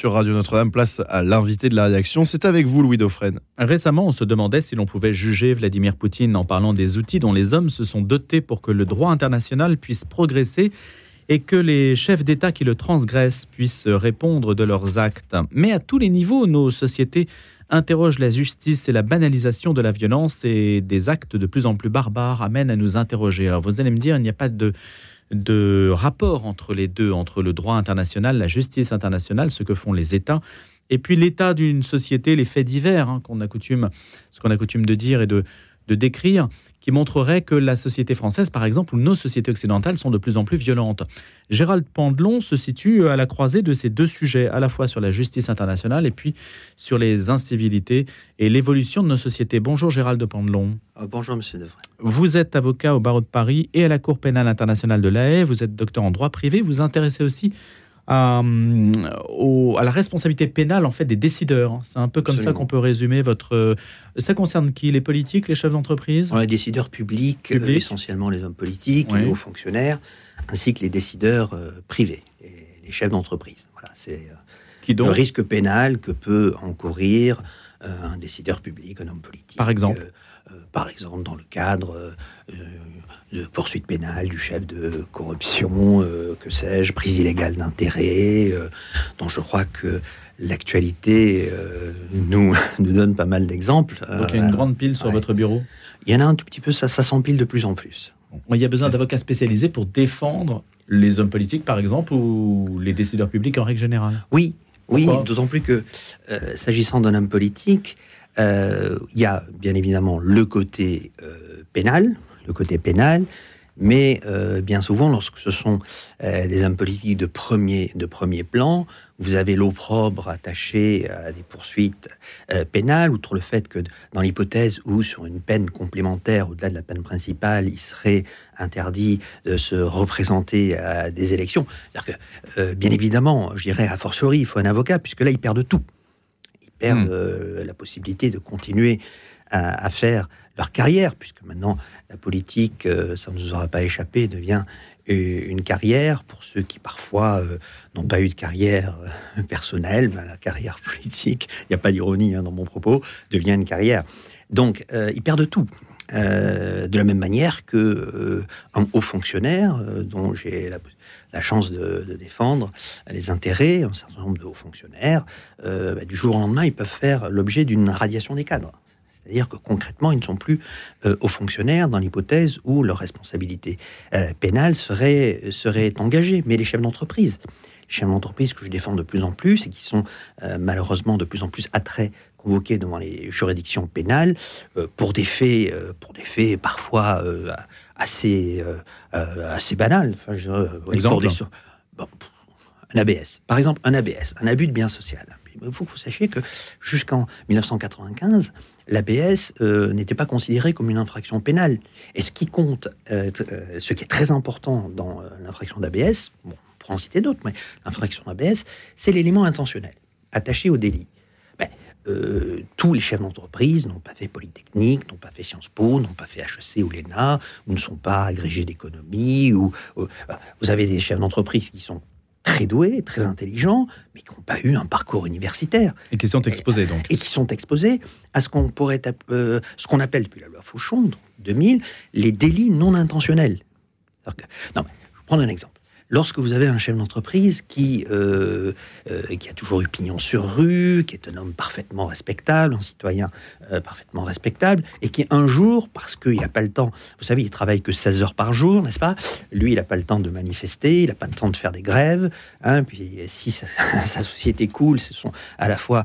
sur Radio Notre-Dame. Place à l'invité de la rédaction. C'est avec vous, Louis Dauphren. Récemment, on se demandait si l'on pouvait juger Vladimir Poutine en parlant des outils dont les hommes se sont dotés pour que le droit international puisse progresser et que les chefs d'État qui le transgressent puissent répondre de leurs actes. Mais à tous les niveaux, nos sociétés interrogent la justice et la banalisation de la violence et des actes de plus en plus barbares amènent à nous interroger. Alors vous allez me dire, il n'y a pas de de rapport entre les deux, entre le droit international, la justice internationale, ce que font les États, et puis l'état d'une société, les faits divers, hein, qu'on a coutume, ce qu'on a coutume de dire et de, de décrire qui montrerait que la société française, par exemple, ou nos sociétés occidentales sont de plus en plus violentes. Gérald Pandelon se situe à la croisée de ces deux sujets, à la fois sur la justice internationale et puis sur les incivilités et l'évolution de nos sociétés. Bonjour Gérald Pandelon. Ah, bonjour Monsieur Devray. Vous êtes avocat au barreau de Paris et à la Cour pénale internationale de La Haye. Vous êtes docteur en droit privé. Vous vous intéressez aussi à, à, la responsabilité pénale en fait des décideurs. C'est un peu comme ça qu'on peut résumer votre. Ça concerne qui? Les politiques, les chefs d'entreprise? Les décideurs publics, euh, essentiellement les hommes politiques, les hauts fonctionnaires, ainsi que les décideurs euh, privés, les, les chefs d'entreprise. Voilà, c'est euh, le risque pénal que peut encourir un décideur public, un homme politique. Par exemple par exemple dans le cadre de poursuites pénales, du chef de corruption, euh, que sais-je, prise illégale d'intérêt, euh, dont je crois que l'actualité euh, nous, nous donne pas mal d'exemples. Donc il y a une grande pile sur votre bureau? Il y en a un tout petit peu, ça, ça s'empile de plus en plus. Il y a besoin d'avocats spécialisés pour défendre les hommes politiques, par exemple, ou les décideurs publics en règle générale? Oui, oui, d'autant plus que s'agissant d'un homme politique, il y a bien évidemment le côté pénal, le côté pénal, mais euh, bien souvent, lorsque ce sont euh, des hommes politiques de premier, de premier plan, vous avez l'opprobre attaché à des poursuites euh, pénales, outre le fait que dans l'hypothèse où, sur une peine complémentaire, au-delà de la peine principale, il serait interdit de se représenter à des élections. Que, bien évidemment, je dirais, a fortiori, il faut un avocat, puisque là, ils perdent tout. Ils perdent hmm. la possibilité de continuer à, faire leur carrière, puisque maintenant la politique, euh, ça ne nous aura pas échappé, devient une carrière pour ceux qui parfois euh, n'ont pas eu de carrière euh, personnelle, ben, la carrière politique, il n'y a pas d'ironie hein, dans mon propos, devient une carrière. Donc ils perdent tout. de la même manière que un haut fonctionnaire dont j'ai la, chance de, défendre les intérêts, un certain nombre de hauts fonctionnaires, ben, du jour au lendemain, ils peuvent faire l'objet d'une radiation des cadres. C'est-à-dire que concrètement, ils ne sont plus euh, aux fonctionnaires dans l'hypothèse où leur responsabilité euh, pénale serait, serait engagée. Mais les chefs d'entreprise, les chefs d'entreprise que je défends de plus en plus et qui sont euh, malheureusement de plus en plus attraits convoqués devant les juridictions pénales pour des faits, pour des faits parfois assez, assez banals. Enfin, je, Exemple. un ABS, par exemple, un ABS, un abus de bien social. Il faut que vous sachiez que jusqu'en 1995, l'ABS euh, n'était pas considéré comme une infraction pénale. Et ce qui compte, euh, euh, ce qui est très important dans l'infraction d'ABS, bon, on pourra en citer d'autres, mais l'infraction d'ABS, c'est l'élément intentionnel attaché au délit. Ben, tous les chefs d'entreprise n'ont pas fait Polytechnique, n'ont pas fait Sciences Po, n'ont pas fait HEC ou l'ENA, ou ne sont pas agrégés d'économie. Ou, vous avez des chefs d'entreprise qui sont très doués, très intelligents, mais qui n'ont pas eu un parcours universitaire. Et qui sont exposés, donc. Et qui sont exposés à ce qu'on pourrait, euh, ce qu'on appelle depuis la loi Fauchon, 2000, les délits non intentionnels. non, je vais prendre un exemple lorsque vous avez un chef d'entreprise qui, euh, euh, qui a toujours eu pignon sur rue, qui est un homme parfaitement respectable, un citoyen euh, parfaitement respectable, et qui un jour, parce qu'il n'a pas le temps, vous savez, il travaille que 16 heures par jour, n'est-ce pas? Lui, il n'a pas le temps de manifester, il n'a pas le temps de faire des grèves, hein, puis si sa, société coule, ce sont à la fois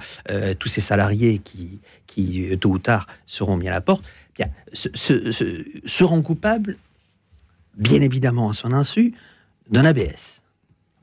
tous ses salariés qui, qui, tôt ou tard, seront mis à la porte, bien, se, se, coupables, bien évidemment à son insu, d'un ABS.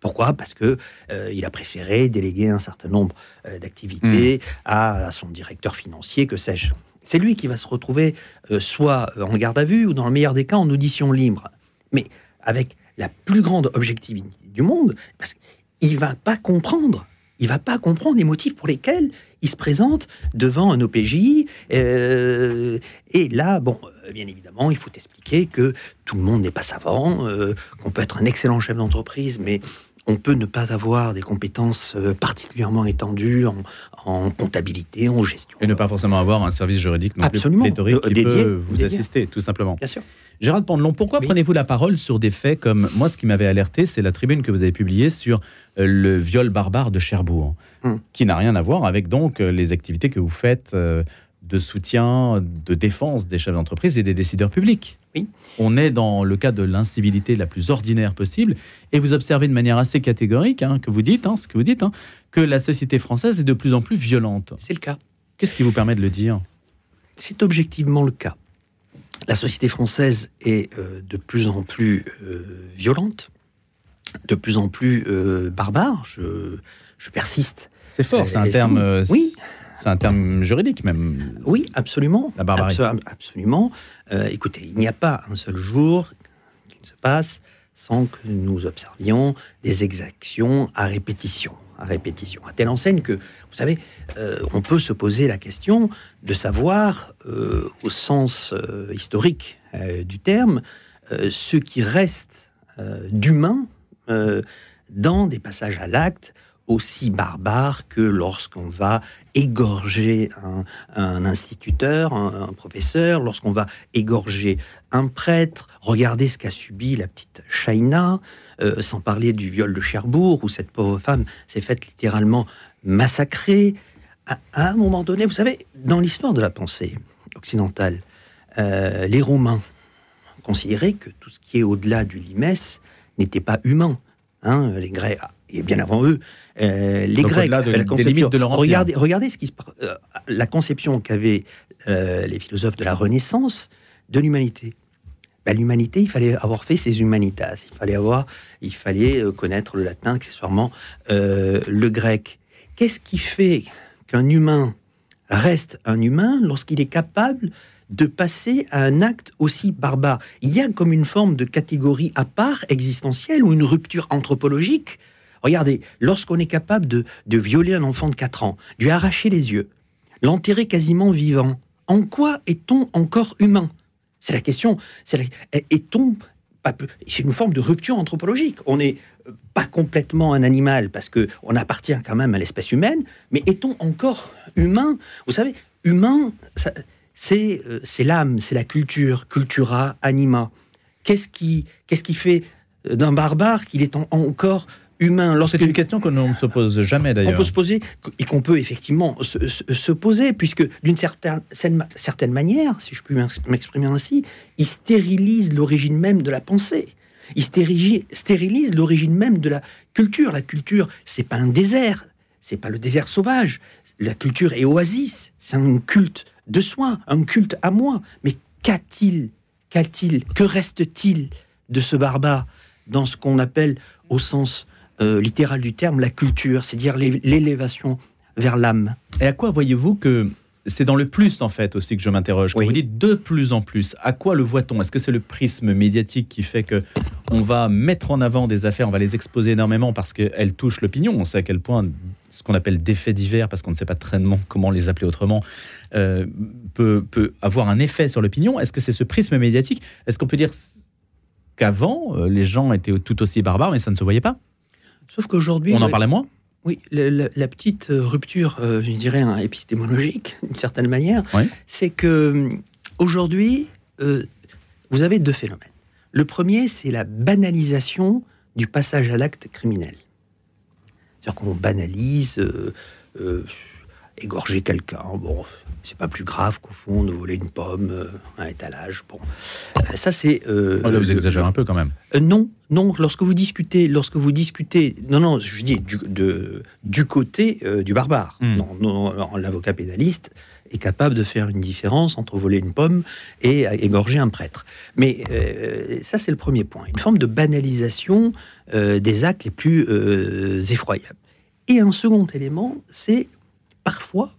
Pourquoi? Parce que euh, il a préféré déléguer un certain nombre euh, d'activités hmm. à, son directeur financier, que sais-je. C'est lui qui va se retrouver euh, soit en garde à vue ou dans le meilleur des cas en audition libre, mais avec la plus grande objectivité du monde, parce qu'il va pas comprendre, il va pas comprendre les motifs pour lesquels il se présente devant un OPJ. et là, bon, bien évidemment, il faut expliquer que tout le monde n'est pas savant, euh, qu'on peut être un excellent chef d'entreprise, mais on peut ne pas avoir des compétences euh, particulièrement étendues en, en comptabilité, en gestion. Et ne pas forcément avoir un service juridique non Absolument. plus pléthorique qui dédié, peut vous dédié. assister, tout simplement. Bien sûr. Gérald Pandelon, pourquoi Oui. prenez-vous la parole sur des faits comme moi Ce qui m'avait alerté, c'est la tribune que vous avez publiée sur euh, le viol barbare de Cherbourg, Hmm. qui n'a rien à voir avec donc euh, les activités que vous faites de soutien, de défense des chefs d'entreprise et des décideurs publics. Oui. On est dans le cas de l'incivilité la plus ordinaire possible, et vous observez de manière assez catégorique hein, que vous dites, hein, ce que vous dites, hein, que la société française est de plus en plus violente. C'est le cas. Qu'est-ce qui vous permet de le dire? C'est objectivement le cas. La société française est euh, de plus en plus euh, violente, de plus en plus euh, barbare. Je, je persiste. C'est fort, c'est un terme. euh, Oui. C'est un terme juridique même. Oui, absolument. La barbarie. Abso- absolument. Euh, écoutez, il n'y a pas un seul jour qui ne se passe sans que nous observions des exactions à répétition. À répétition. À telle enseigne que, vous savez, euh, on peut se poser la question de savoir, au sens historique du terme, ce qui reste d'humain dans des passages à l'acte aussi barbares que lorsqu'on va égorger un, instituteur, un, professeur, lorsqu'on va égorger un prêtre. Regardez ce qu'a subi la petite Shaina, euh, sans parler du viol de Cherbourg, où cette pauvre femme s'est faite littéralement massacrer. À, à un moment donné, vous savez, dans l'histoire de la pensée occidentale, euh, les Romains considéraient que tout ce qui est au-delà du limès n'était pas humain. Hein, les Grecs, et bien avant eux, euh, les Donc, Grecs, de- la conception- de regardez, regardez ce qui se, euh, la conception qu'avaient euh, les philosophes de la Renaissance de l'humanité. Ben, l'humanité, il fallait avoir fait ses humanitas, il fallait avoir, il fallait connaître le latin, accessoirement le grec. Qu'est-ce qui fait qu'un humain reste un humain lorsqu'il est capable de passer à un acte aussi barbare? Il y a comme une forme de catégorie à part existentielle ou une rupture anthropologique. Regardez, lorsqu'on est capable de, violer un enfant de 4 ans, lui arracher les yeux, l'enterrer quasiment vivant, en quoi est-on encore humain? C'est la question. Est-on C'est une forme de rupture anthropologique. On n'est euh, pas complètement un animal parce que on appartient quand même à l'espèce humaine, mais est-on encore humain? Vous savez, humain, euh, c'est l'âme, c'est la culture, cultura, anima. Qu'est-ce qui, fait euh, d'un barbare qu'il est en- encore humain C'est une question que l'on ne se pose jamais on d'ailleurs. peut se poser et qu'on peut effectivement se, se- se poser, puisque d'une certaine, certaine manière, si je puis m'exprimer ainsi, il stérilise l'origine même de la pensée. Il stérilise l'origine même de la culture. La culture, c'est pas un désert, c'est pas le désert sauvage. La culture est oasis, c'est un culte de soi, un culte à moi. Mais qu'a-t-il, qu'a-t-il, que reste-t-il de ce barbare dans ce qu'on appelle, au sens euh, littéral du terme, la culture, c'est-à-dire l'é- l'élévation vers l'âme. Et à quoi voyez-vous que c'est dans le plus en fait aussi que je m'interroge. Oui. vous dites de plus en plus, à quoi le voit-on? Est-ce que c'est le prisme médiatique qui fait que on va mettre en avant des affaires, on va les exposer énormément parce qu'elles touchent l'opinion? On sait à quel point ce qu'on appelle des faits divers, parce qu'on ne sait pas très bien comment les appeler autrement, euh, peut, peut avoir un effet sur l'opinion. Est-ce que c'est ce prisme médiatique? Est-ce qu'on peut dire qu'avant, euh, les gens étaient tout aussi barbares, mais ça ne se voyait pas? Sauf qu'aujourd'hui, On en parlait moins Oui, le- le- la petite euh, rupture, euh, je dirais, hein, épistémologique, d'une certaine manière, c'est que hum, aujourd'hui, euh, vous avez deux phénomènes. Le premier, c'est la banalisation du passage à l'acte criminel. C'est-à-dire qu'on banalise euh, euh, égorger quelqu'un. Bon, c'est pas plus grave qu'au fond de voler une pomme, euh, un étalage. Bon, Euh, ça c'est. euh, Oh, Là, vous exagérez un peu quand même. euh, non, non. Lorsque vous discutez, lorsque vous discutez, non, non, je dis du, de- du côté euh, du barbare. Hmm. Non, non, non, l'avocat pénaliste est capable de faire une différence entre voler une pomme et égorger un prêtre. Mais ça, c'est le premier point. Une forme de banalisation des actes les plus effroyables. Et un second élément, c'est parfois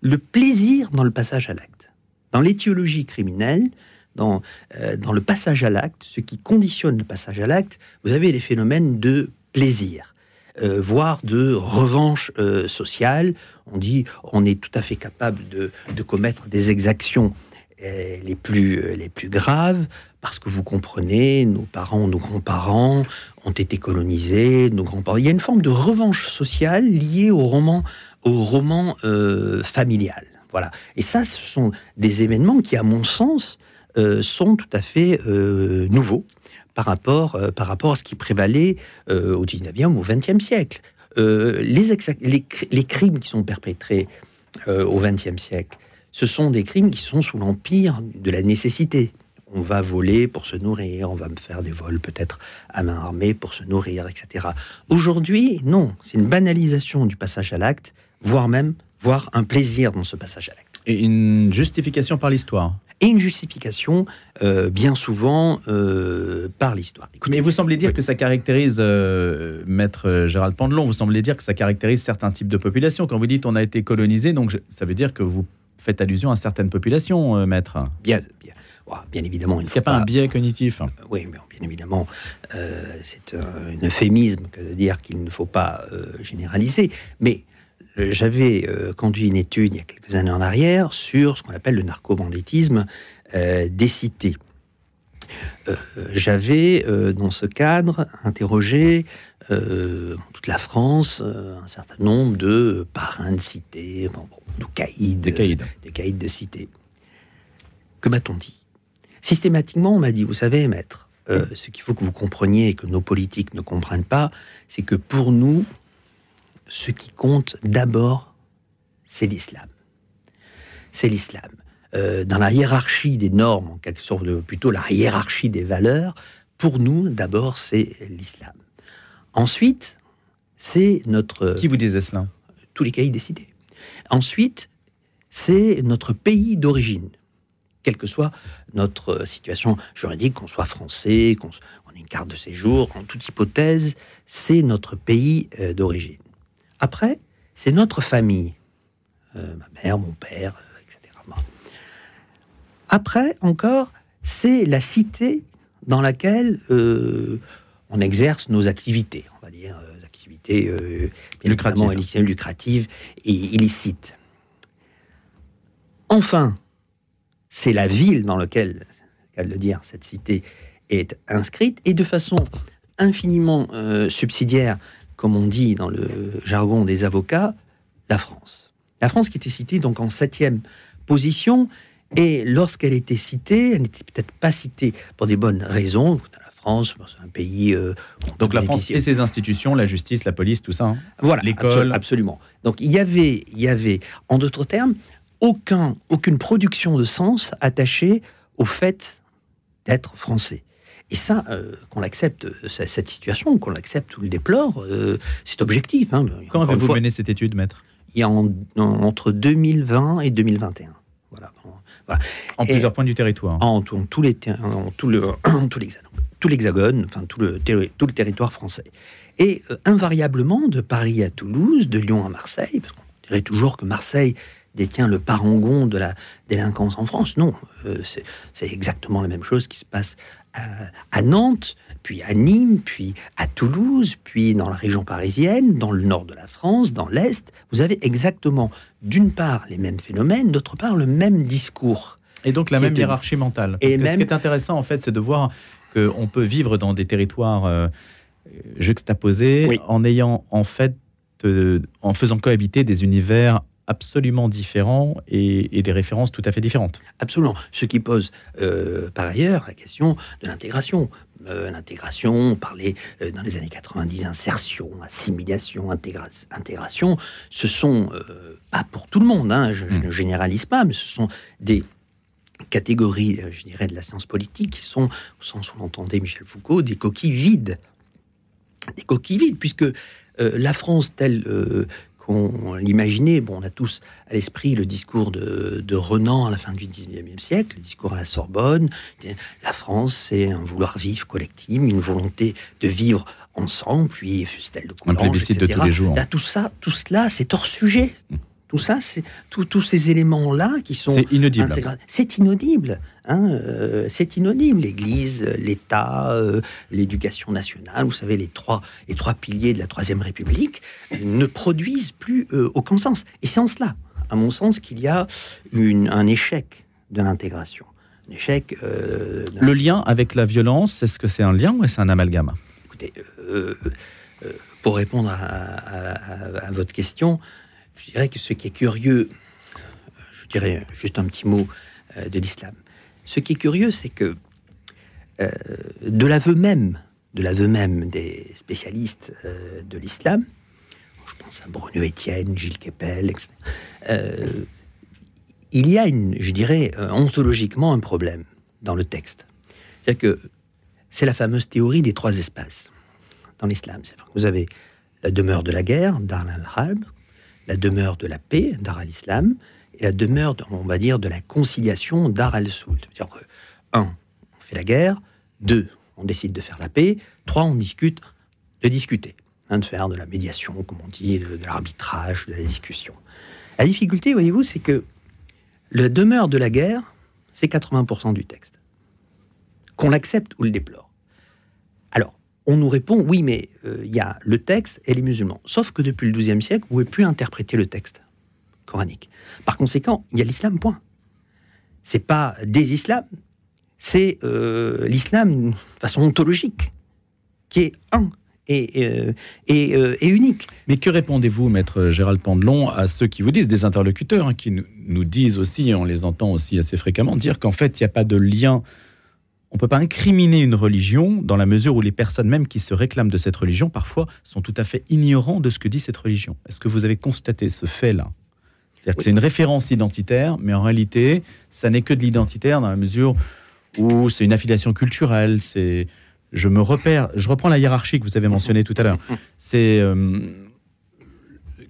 le plaisir dans le passage à l'acte. Dans l'étiologie criminelle, dans, euh, dans le passage à l'acte, ce qui conditionne le passage à l'acte, vous avez les phénomènes de plaisir, euh, voire de revanche euh, sociale. On dit on est tout à fait capable de, de commettre des exactions les, plus, les plus graves parce que vous comprenez, nos parents, nos grands-parents ont été colonisés, nos grands-parents. Il y a une forme de revanche sociale liée au roman, au roman euh, familial. Voilà. Et ça, ce sont des événements qui, à mon sens, euh, sont tout à fait euh, nouveaux par rapport, par rapport à ce qui prévalait au 19e ou au 20e siècle. les, les, crimes qui sont perpétrés au 20e siècle, ce sont des crimes qui sont sous l'empire de la nécessité on va voler pour se nourrir, on va me faire des vols peut-être à main armée pour se nourrir, etc. Aujourd'hui, non, c'est une banalisation du passage à l'acte, voire même, voire un plaisir dans ce passage à l'acte. Et une justification par l'histoire et une justification euh, bien souvent euh, par l'histoire. Mais vous semblez dire que ça caractérise, euh, maître Gérald Pandelon, vous semblez dire que ça caractérise certains types de populations. Quand vous dites on a été colonisé, donc ça veut dire que vous faites allusion à certaines populations, maître Bien, bien bien évidemment, il n'y a pas, un biais cognitif Oui, mais bien évidemment, c'est un, euphémisme que de dire qu'il ne faut pas généraliser. Mais j'avais conduit une étude il y a quelques années en arrière sur ce qu'on appelle le narco-banditisme des cités. J'avais, dans ce cadre, interrogé toute la France un certain nombre de parrains de cités, de caïds, des caïds. des caïds de cités. Que m'a-t-on dit? Systématiquement, on m'a dit, vous savez, maître, euh, ce qu'il faut que vous compreniez et que nos politiques ne comprennent pas, c'est que pour nous, ce qui compte d'abord, c'est l'islam. C'est l'islam. Euh, dans la hiérarchie des normes, en quelque sorte, plutôt la hiérarchie des valeurs, pour nous, d'abord, c'est l'islam. Ensuite, c'est notre... Qui vous disait cela? Tous les caïds décidés. Ensuite, c'est notre pays d'origine quelle que soit notre situation juridique, qu'on soit français, qu'on ait une carte de séjour, en toute hypothèse, c'est notre pays euh, d'origine. Après, c'est notre famille, euh, ma mère, mon père, euh, etc. Après, encore, c'est la cité dans laquelle on exerce nos activités, on va dire, activités lucratives. lucratives et illicites. Enfin, c'est la ville dans laquelle, qu'elle le dire, cette cité est inscrite, et de façon infiniment euh, subsidiaire, comme on dit dans le jargon des avocats, la France. La France qui était citée donc en septième position, et lorsqu'elle était citée, elle n'était peut-être pas citée pour des bonnes raisons. La France, c'est un pays. Euh, donc la France et ses institutions, la justice, la police, tout ça. Hein. voilà, l'école. absolument. Donc il y avait, il y avait, en d'autres termes, aucun, aucune production de sens attachée au fait d'être français. Et ça, euh, qu'on l'accepte, euh, cette situation, qu'on l'accepte ou le déplore, euh, c'est objectif. Hein. Quand avez-vous mené cette étude, maître Il y a entre 2020 et 2021. Voilà. En plusieurs points du territoire. En, tous les, en tout le, tout l'hexagone, enfin tout le, tout le territoire français. Et invariablement, de Paris à Toulouse, de Lyon à Marseille, parce qu'on dirait toujours que Marseille détient le parangon de la délinquance en France. Non, euh, c'est exactement la même chose qui se passe à, Nantes, puis à Nîmes, puis à Toulouse, puis dans la région parisienne, dans le nord de la France, dans l'Est. Vous avez exactement, d'une part, les mêmes phénomènes, d'autre part, le même discours. Et donc la même hiérarchie mentale. Et Ce qui est intéressant, en fait, c'est de voir qu'on peut vivre dans des territoires euh, juxtaposés en ayant, en fait, euh, en faisant cohabiter des univers absolument différents et, des références tout à fait différentes. Absolument. Ce qui pose euh, par ailleurs la question de l'intégration. Euh, l'intégration, on parlait euh, dans les années 90, insertion, assimilation, intégration. Ce sont, pas pour tout le monde, hein, je, je, ne généralise pas, mais ce sont des catégories, je dirais, de la science politique qui sont, au sens où l'entendait Michel Foucault, des coquilles vides. Des coquilles vides, puisque la France telle qu'on l'imaginait. Bon, on a tous à l'esprit le discours de, Renan à la fin du 19e siècle, le discours à la Sorbonne. La France, c'est un vouloir vivre collectif, une volonté de vivre ensemble, puis Fustel de Coulanges, etc. De tous les jours. Là, tout ça, tout cela, c'est hors sujet. Mm. Tout ça, c'est tous ces éléments-là qui sont. C'est inaudible. C'est inaudible. Hein, euh, c'est inaudible. L'Église, l'État, euh, l'éducation nationale, vous savez, les trois, les trois piliers de la Troisième République ne produisent plus euh, aucun sens. Et c'est en cela, à mon sens, qu'il y a une, un échec de l'intégration. un échec. Le lien avec la violence, est-ce que c'est un lien ou est-ce un amalgame? Écoutez, pour répondre à, votre question, je dirais que ce qui est curieux, je dirais juste un petit mot de l'islam. Ce qui est curieux, c'est que de l'aveu même, de l'aveu même des spécialistes de l'islam, je pense à Bruno Etienne, Gilles Kepel, etc., il y a, une, je dirais, euh, ontologiquement un problème dans le texte. C'est-à-dire que c'est la fameuse théorie des trois espaces dans l'islam. Vous avez la demeure de la guerre, Dar al-Harb, la demeure de la paix, Dar al-Islam, et la demeure, on va dire, de la conciliation, Dar al-Soul. C'est-à-dire que, un, on fait la guerre, deux, on décide de faire la paix, trois, on discute de discuter, hein, de faire de la médiation, comme on dit, de l'arbitrage, de la discussion. La difficulté, voyez-vous, c'est que la demeure de la guerre, c'est 80% du texte. Qu'on l'accepte ou le déplore. Alors, on nous répond, oui, mais euh, il y a le texte et les musulmans. Sauf que depuis le XIIe siècle, vous ne pouvez plus interpréter le texte coranique. Par conséquent, il y a l'islam, point. C'est pas des islams, c'est euh, l'islam de façon ontologique, qui est un euh, euh, et, unique. Mais que répondez-vous, maître Gérald Pandelon, à ceux qui vous disent, des interlocuteurs, hein, qui nous, disent aussi, on les entend aussi assez fréquemment, dire qu'en fait, il n'y a pas de lien on ne peut pas incriminer une religion dans la mesure où les personnes même qui se réclament de cette religion, parfois, sont tout à fait ignorants de ce que dit cette religion. Est-ce que vous avez constaté ce fait-là? C'est-à-dire que c'est une référence identitaire, mais en réalité, ça n'est que de l'identitaire dans la mesure où c'est une affiliation culturelle, c'est je me repère, je reprends la hiérarchie que vous avez mentionnée tout à l'heure. C'est euh,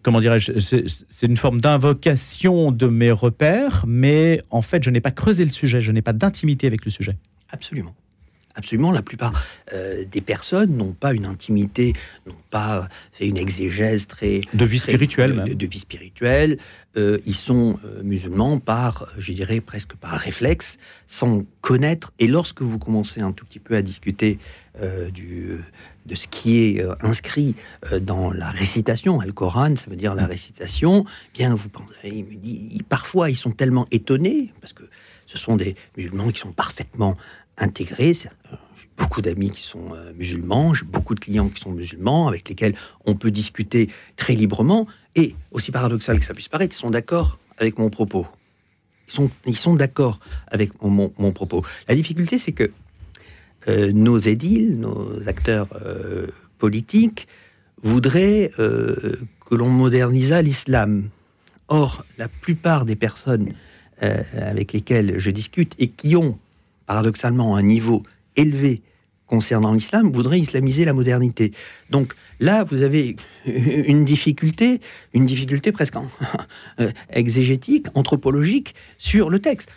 comment dirais-je C'est une forme d'invocation de mes repères, mais en fait, je n'ai pas creusé le sujet, je n'ai pas d'intimité avec le sujet. Absolument. Absolument, la plupart euh, des personnes n'ont pas une intimité, n'ont pas une exégèse très de vie spirituelle, de, vie spirituelle. Euh, ils sont euh, musulmans par, je dirais presque par réflexe, sans connaître. Et lorsque vous commencez un tout petit peu à discuter du, de ce qui est inscrit dans la récitation, le Coran, ça veut dire la récitation, bien vous pensez, il me dit, parfois ils sont tellement étonnés parce que ce sont des musulmans qui sont parfaitement intégrés. Euh, j'ai beaucoup d'amis qui sont euh, musulmans, j'ai beaucoup de clients qui sont musulmans, avec lesquels on peut discuter très librement. Et, aussi paradoxal que ça puisse paraître, ils sont d'accord avec mon propos. Ils sont, d'accord avec mon, propos. La difficulté, c'est que euh, nos édiles, nos acteurs politiques, voudraient que l'on modernisât l'islam. Or, la plupart des personnes avec lesquelles je discute et qui ont paradoxalement un niveau élevé concernant l'islam, voudrait islamiser la modernité. Donc là, vous avez une difficulté, une difficulté presque euh, exégétique, anthropologique sur le texte.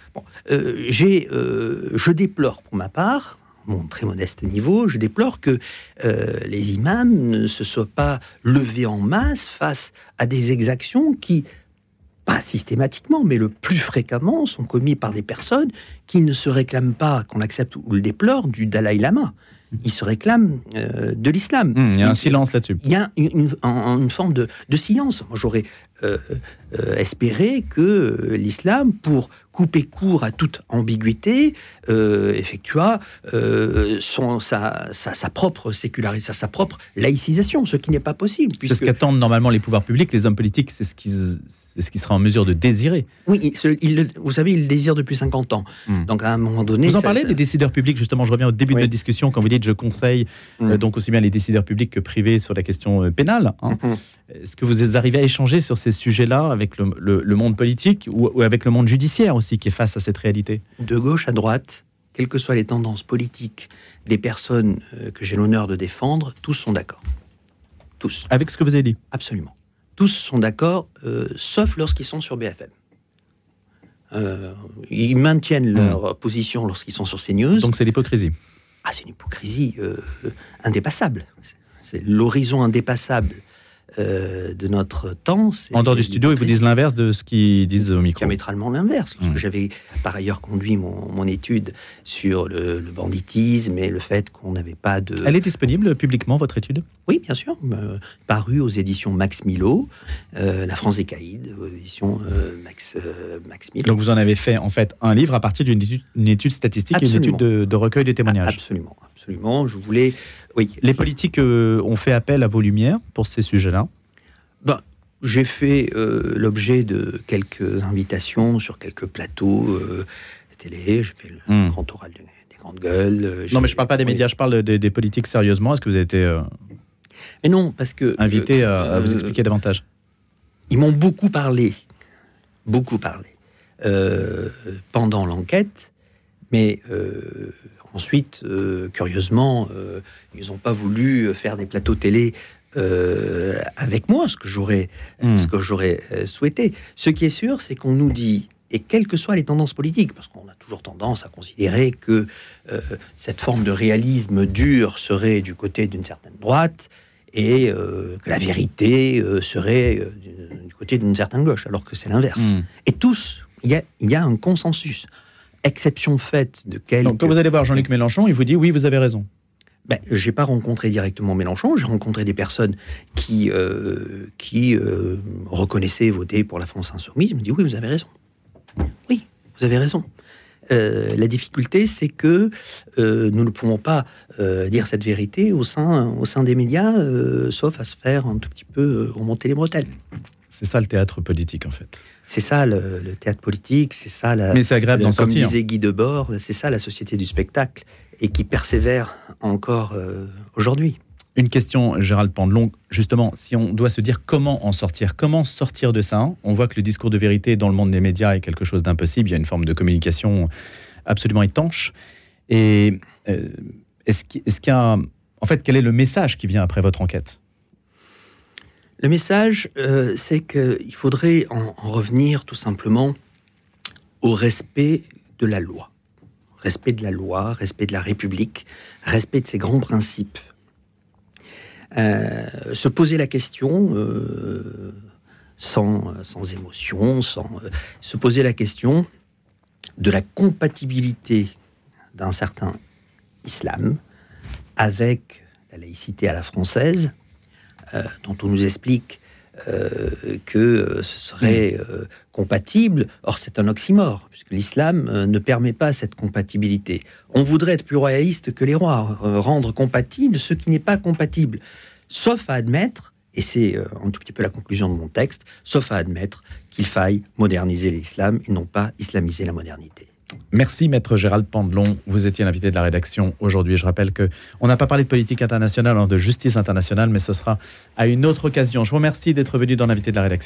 Euh, j'ai, euh, je déplore pour ma part, mon très modeste niveau, je déplore que les imams ne se soient pas levés en masse face à des exactions qui pas systématiquement, mais le plus fréquemment, sont commis par des personnes qui ne se réclament pas, qu'on accepte ou le déplore, du Dalai Lama. Ils se réclament euh, de l'islam. Mmh, il y a un silence là-dessus. Il y a une, une, forme de, de silence. J'aurais euh, euh, espéré que l'islam, pour couper court à toute ambiguïté, euh, effectua euh, son, sa, sa, propre sécularisation, sa propre laïcisation, ce qui n'est pas possible. C'est ce qu'attendent normalement les pouvoirs publics, les hommes politiques, c'est ce qui, c'est ce qui sera en mesure de désirer. Oui, vous savez, ils le désirent depuis 50 ans. Hmm. Donc à un moment donné... Vous en parlez des décideurs publics, justement, je reviens au début de notre discussion, quand vous dites je conseille hmm. euh, donc aussi bien les décideurs publics que privés sur la question pénale. Hein. Hmm. Est-ce que vous arrivez à échanger sur ces sujets-là avec le, monde politique ou, avec le monde judiciaire aussi qui est face à cette réalité? De gauche à droite, quelles que soient les tendances politiques des personnes euh, que j'ai l'honneur de défendre, tous sont d'accord. Tous. Avec ce que vous avez dit? Absolument. Tous sont d'accord, euh, sauf lorsqu'ils sont sur BFM. Euh, ils maintiennent hmm. leur position lorsqu'ils sont sur CNews. Donc c'est l'hypocrisie. Ah, c'est une hypocrisie indépassable. C'est l'horizon indépassable euh, de notre temps. En dehors du studio, ils vous disent l'inverse de ce qu'ils disent au micro. Diamétralement l'inverse. Hmm. j'avais par ailleurs conduit mon, étude sur le, banditisme et le fait qu'on n'avait pas de... Elle est disponible publiquement, votre étude? Oui, bien sûr. euh, paru aux éditions Max Milo, euh, La France des Caïds, aux éditions Max, Max Milo. Donc vous en avez fait en fait un livre à partir d'une étude, statistique et une étude de, de recueil de témoignages. Absolument, absolument. Je voulais. Oui. Les politiques euh, ont fait appel à vos lumières pour ces sujets-là. Ben, j'ai fait euh, l'objet de quelques invitations sur quelques plateaux euh, télé. J'ai fait le Hmm. grand oral des, des grandes gueules. Non, mais je parle pas des médias, je parle des, des politiques sérieusement. Est-ce que vous avez été euh, Mais non, parce que. invité à, vous expliquer davantage? Ils m'ont beaucoup parlé, beaucoup parlé, pendant l'enquête, mais ensuite, euh, curieusement, euh, ils n'ont pas voulu faire des plateaux télé euh, avec moi, ce que j'aurais, Hmm. ce que j'aurais euh, souhaité. Ce qui est sûr, c'est qu'on nous dit, et quelles que soient les tendances politiques, parce qu'on a toujours tendance à considérer que euh, cette forme de réalisme dur serait du côté d'une certaine droite, et euh, que la vérité euh, serait euh, du, côté d'une certaine gauche, alors que c'est l'inverse. Hmm. Et tous, il y a, il y a un consensus. Exception faite de quelques... Donc quand vous allez voir Jean-Luc Mélenchon, il vous dit oui, vous avez raison. Ben, j'ai pas rencontré directement Mélenchon, j'ai rencontré des personnes qui, euh, qui euh, reconnaissaient voter pour la France insoumise. Ils me disent oui, vous avez raison. Oui, vous avez raison. Euh, la difficulté, c'est que euh, nous ne pouvons pas euh, dire cette vérité au sein, au sein des médias, sauf à se faire un tout petit peu remonter les bretelles. C'est ça le théâtre politique en fait. C'est ça le, le théâtre politique, c'est ça la, Mais c'est agréable d'en comme sortir. disait Guy Debord, c'est ça la société du spectacle et qui persévère encore euh, aujourd'hui. Une question, Gérald Pandelon, justement, si on doit se dire comment en sortir, comment sortir de ça hein On voit que le discours de vérité dans le monde des médias est quelque chose d'impossible, il y a une forme de communication absolument étanche. Et euh, est-ce qu'il y a... En fait, quel est le message qui vient après votre enquête? Le message, euh, c'est qu'il faudrait en, en revenir tout simplement au respect de la loi. Respect de la loi, respect de la République, respect de ses grands principes. Euh, se poser la question euh, sans, sans émotion, sans, se poser la question de la compatibilité d'un certain islam avec la laïcité à la française, dont on nous explique euh, que euh, ce serait euh, compatible. Or, c'est un oxymore, puisque l'islam euh, ne permet pas cette compatibilité. On voudrait être plus royaliste que les rois, euh, rendre compatible ce qui n'est pas compatible, sauf à admettre, et c'est euh, un tout petit peu la conclusion de mon texte, sauf à admettre qu'il faille moderniser l'islam et non pas islamiser la modernité. Merci, maître Gérald Pandelon. Vous étiez l'invité de la rédaction aujourd'hui. Je rappelle que on n'a pas parlé de politique internationale, alors de justice internationale, mais ce sera à une autre occasion. Je vous remercie d'être venu dans l'invité de la rédaction.